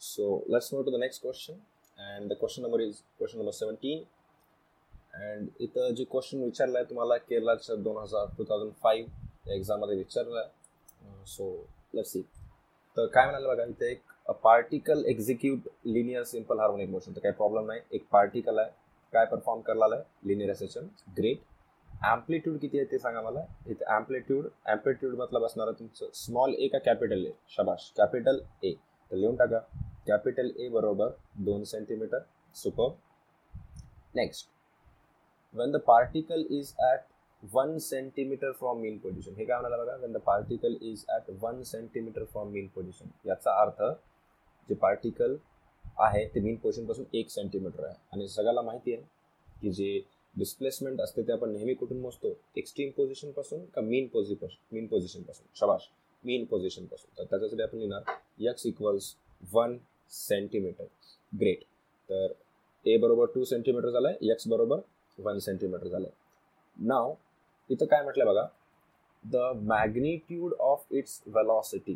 So let's move to the next question. And the question number is question number 17. And इथं जे question विचारलं आहे तुम्हाला केरलाच्या दोन हजार टू थाउजंड फाईव्ह एक्झाममध्ये विचारलं आहे सो लेट्स सी तर काय म्हणाल बघा इथे एक particle execute linear simple harmonic motion तर काही प्रॉब्लेम नाही. एक पार्टिकल आहे. काय परफॉर्म करायला आहे लिनियर असेशन ग्रेट ॲम्प्लिट्यूड किती आहे ते सांगा मला. इथे ॲम्प्लिट्यूड ॲम्प्लिट्यूड मतलब असणार आहे तुमचं स्मॉल ए का कॅपिटल ए शबाश. कॅपिटल ए तर लिहून टाका. कॅपिटल ए बरोबर दोन centimetre super. Next when the particle is at one centimetre from mean position हे काय म्हणाला बघा? When the particle is at one centimetre from mean position याचा अर्थ जे पार्टिकल आहे ते मीन पोझिशनपासून एक सेंटीमीटर आहे. आणि सगळ्याला माहिती आहे की जे डिस्प्लेसमेंट असते ते आपण नेहमी कुठून मोजतो? एक्स्ट्रीम पोझिशनपासून का मीन पोझिशन मीन पोझिशनपासून शबाश मीन पोझिशनपासून तर त्याच्यासाठी आपण लिहिणार x equals one centimetre. Great तर ए बरोबर टू सेंटीमीटर झालं आहे एक्स बरोबर वन सेंटीमीटर झालं आहे नाव इथं काय म्हटलं बघा? The magnitude of its velocity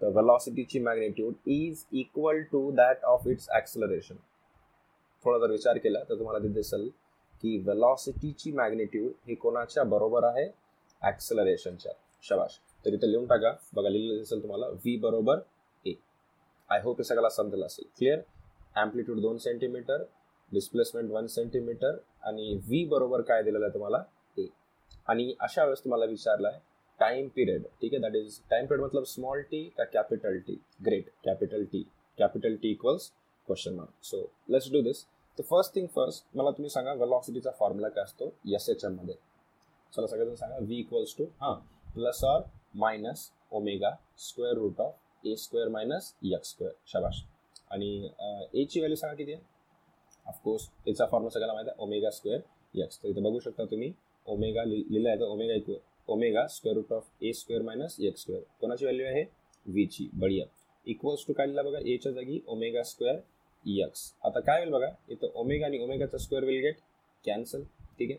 the वेलॉसिटीची magnitude is equal to that of its acceleration थोडा जर विचार केला तर तुम्हाला तिथे दिसेल की वेलॉसिटीची मॅग्निट्यूड ही कोणाच्या बरोबर आहे? ॲक्सलरेशनच्या शबाश. तर इथे लिहून टाका. बघा लिहिलं दिसेल तुम्हाला. व्ही बरोबर आय होप हे सगळ्याला समजलं असेल. क्लिअर ॲम्प्लिट्यूड दोन सेंटीमीटर डिस्प्लेसमेंट वन सेंटीमीटर आणि व्ही बरोबर काय दिलेलं आहे तुम्हाला? ए आणि अशा वेळेस तुम्हाला विचारलं आहे टाइम पिरियड ठीक आहे? दॅट इज टाइम पिरियड मतलब स्मॉल टी का capital T great capital T capital T equals question mark so let's do this तर फर्स्ट थिंग फर्स्ट मला तुम्ही सांगा वेलॉसिटीचा फॉर्म्युला काय असतो? एस एच एममध्ये चला सगळेजण सांगा व्ही इक्वल्स टू हां plus or minus omega square root of A square minus X square शबाश. आणि एची व्हॅल्यू सांगा किती आहे? ऑफकोर्स याचा फॉर्म्युला सगळ्याला माहिती आहे ओमेगा स्क्वेअर यक्स तर इथे बघू शकता तुम्ही ओमेगा लिहिलं e आहे तर omega equal omega square root of A square minus एक स्क्वेअर कोणाची व्हॅल्यू आहे? वीची बढिया. इक्वल्स टू काय लिहिला बघा एच्या जागी ओमेगा स्क्वेअर यक्स आता काय होईल बघा इथं ओमेगा आणि ओमेगाचा स्क्वेअर विल गेट कॅन्सल ठीक आहे?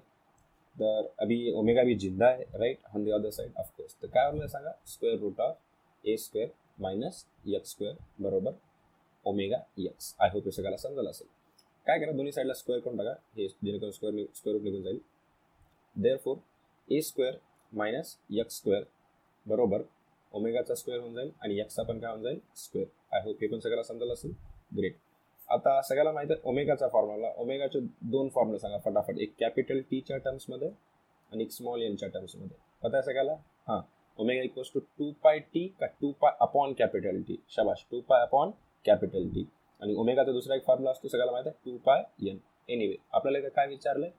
तर अभी ओमेगा भी जिंदा आहे right on the other side of course तर काय होईल सांगा? Square root of A square minus X square बरोबर ओमेगा यक्स आय होप हे सगळ्याला समजलं असेल. काय करा दोन्ही साईडला स्क्वेअर करून टाका? हे जेणेकरून स्क्वेअर स्क्वेअर रूट निघून जाईल. There four A square minus X square बरोबर ओमेगाचा स्क्वेअर होऊन जाईल आणि यक्सचा पण काय होऊन जाईल? स्क्वेअर आय होप हे पण सगळ्याला समजलं असेल. ग्रेट आता सगळ्याला माहिती आहे ओमेगाचा फॉर्म्युला ओमेगाचे दोन फॉर्म्युले सांगा फटाफट. एक कॅपिटल टीच्या टर्म्समध्ये आणि एक स्मॉल एनच्या टर्म्समध्ये पता आहे सगळ्याला? हां. Omega equals to two pi T का two pi upon capital T. शबाश two pi upon capital T. आणि ओमेगाचा दुसरा एक फॉर्म्युला असतो सगळ्याला माहिती आहे? To pi N. एनिवे आपल्याला इथं काय विचारलंय?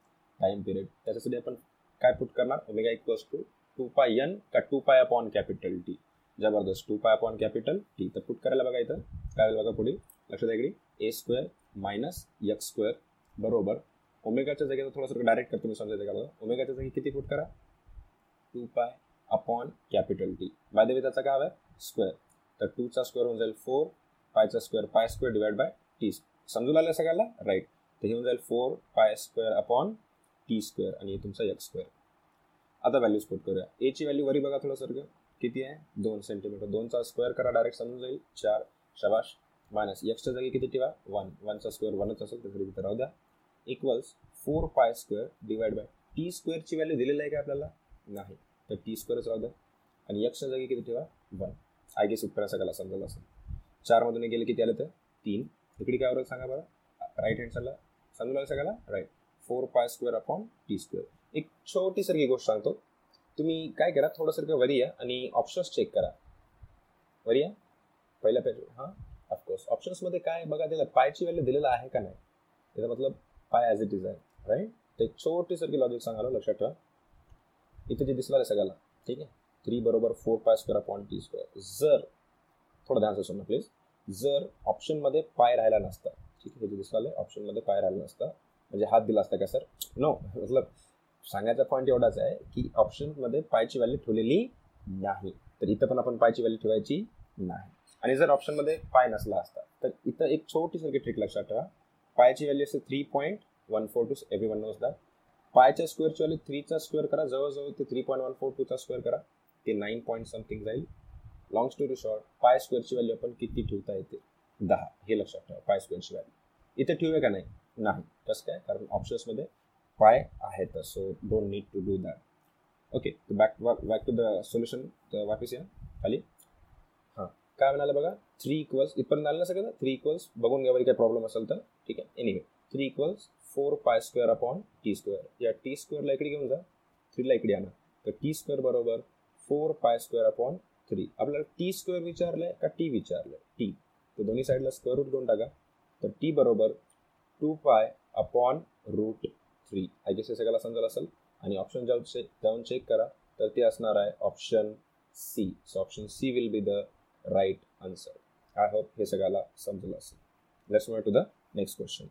टाइम पिरियड त्याच्यासाठी आपण काय पुट करणार? Omega equals to two pi N का two pi upon capital T. जबरदस्त two pi upon capital T. तर पुट करायला बघा इथं. काय होईल बघा पुढे लक्षात इकडे. A square minus X square बरोबर. ओमेगाच्या जागेचा थोडंसं डायरेक्ट करतो मी समजायचं का बघा? ओमेगाच्या जागी किती पुट करा? Two pi upon capital T by the way त्याचा काय हवा स्क्वेअर तर टूचा स्क्वेअर होऊन जाईल four पायचा square pi square divide by T समजू लागलं सगळ्याला राईट तर हे होऊन जाईल four pi square upon T square आणि तुमचा एक स्क्वेअर आता व्हॅल्यूज पुट करूया. एची व्हॅल्यू वरी बघा थोडं सर किती आहे? दोन सेंटीमीटर दोनचा स्क्वेअर करा डायरेक्ट समजून जाईल. चार शबाश. मायनस एक्सच्या जागी किती ठेवा? वन वनचा स्क्वेअर वनच असेल तर तरी राहू द्या. Equals four pi square divide by T स्क्वेअरची value दिलेली आहे का आपल्याला? नाही. तर टी स्क्वेअरच राहू द्या. आणि एक्सच्या जागी किती ठेवा? वन आय गेस उत्तर सगळ्याला समजलं असेल. चारमधून गेले किती आलं तर? तीन. इकडे काय बरोबर सांगा बरं? राईट हँड साईडला समजून आलं सगळ्याला? Right four pi square upon T square एक छोटी सारखी गोष्ट सांगतो. तुम्ही काय करा? थोडंसारखं वरी या आणि ऑप्शन्स चेक करा. वरी या. पहिल्या पेज हां? ऑफकोर्स ऑप्शन्समध्ये काय बघा दिलं पायची व्हॅल्यू दिलेलं आहे का नाही? त्याचा मतलब पाय ॲज इट इज आहे. राईट ते छोटी सारखी लॉजिक सांगायला लक्षात ठेवा. इथे जे दिसणार आहे सगळ्याला ठीक आहे? थ्री बरोबर four pi square upon T square जर थोडं ध्यान असं ना प्लीज जर ऑप्शनमध्ये पाय राहिला नसता ठीक आहे? जे दिसलं ऑप्शनमध्ये पाय राहिला नसता म्हणजे हात दिला असता का सर नो मतलब सांगायचा पॉईंट एवढाच आहे की ऑप्शनमध्ये पायची व्हॅल्यू ठेवलेली नाही. तर इथं पण आपण पायची व्हॅल्यू ठेवायची नाही. आणि जर ऑप्शनमध्ये पाय नसला असता तर इथं एक छोटी सारखी ट्रिक लक्षात ठेवा. पायची व्हॅल्यू असते three point one four two every one knows that पायच्या स्क्वेअरची वाले थ्रीचा स्क्वेअर करा जवळजवळ ते थ्री पॉईंट वन फोर टूचा स्क्वेअर करा ते नाईन पॉईंट समथिंग जाईल. लॉंग स्टोरी शॉर्ट पाय स्क्वेअरची व्हॅल्यू आपण किती ठेवता येते? दहा. हे लक्षात ठेवा पाय स्क्वेअरची व्हॅल्यू इथे ठेवूया का नाही? नाही. कसं काय? कारण ऑप्शन्समध्ये पाय आहेत so don't need to do that okay back back to the solution वापिस या. खाली. हां. काय म्हणाले बघा? थ्री इक्वल्स इथपर्यंत आलं ना सगळं? थ्री इक्वल्स बघून घ्या काही प्रॉब्लेम असेल तर. ठीक आहे? Anyway three equals four pi square upon T square. या टी स्क्वेअरला इकडे घेऊन जा. थ्रीला इकडे आणा. तर टी स्क्वेअर बरोबर four pi square upon three. आपल्याला टी स्क्वेअर विचारलंय का टी विचारलंय? टी. तर दोन्ही साईडला स्क्वेअर रूट घेऊन टाका. तर टी बरोबर two pi upon root three. I guess हे सगळ्याला समजलं असेल? आणि ऑप्शन जाऊन चेक जाऊन चेक करा. तर ते असणार आहे option C so option C will be the right answer I hope हे सगळ्याला समजलं असेल. Let's move to the next question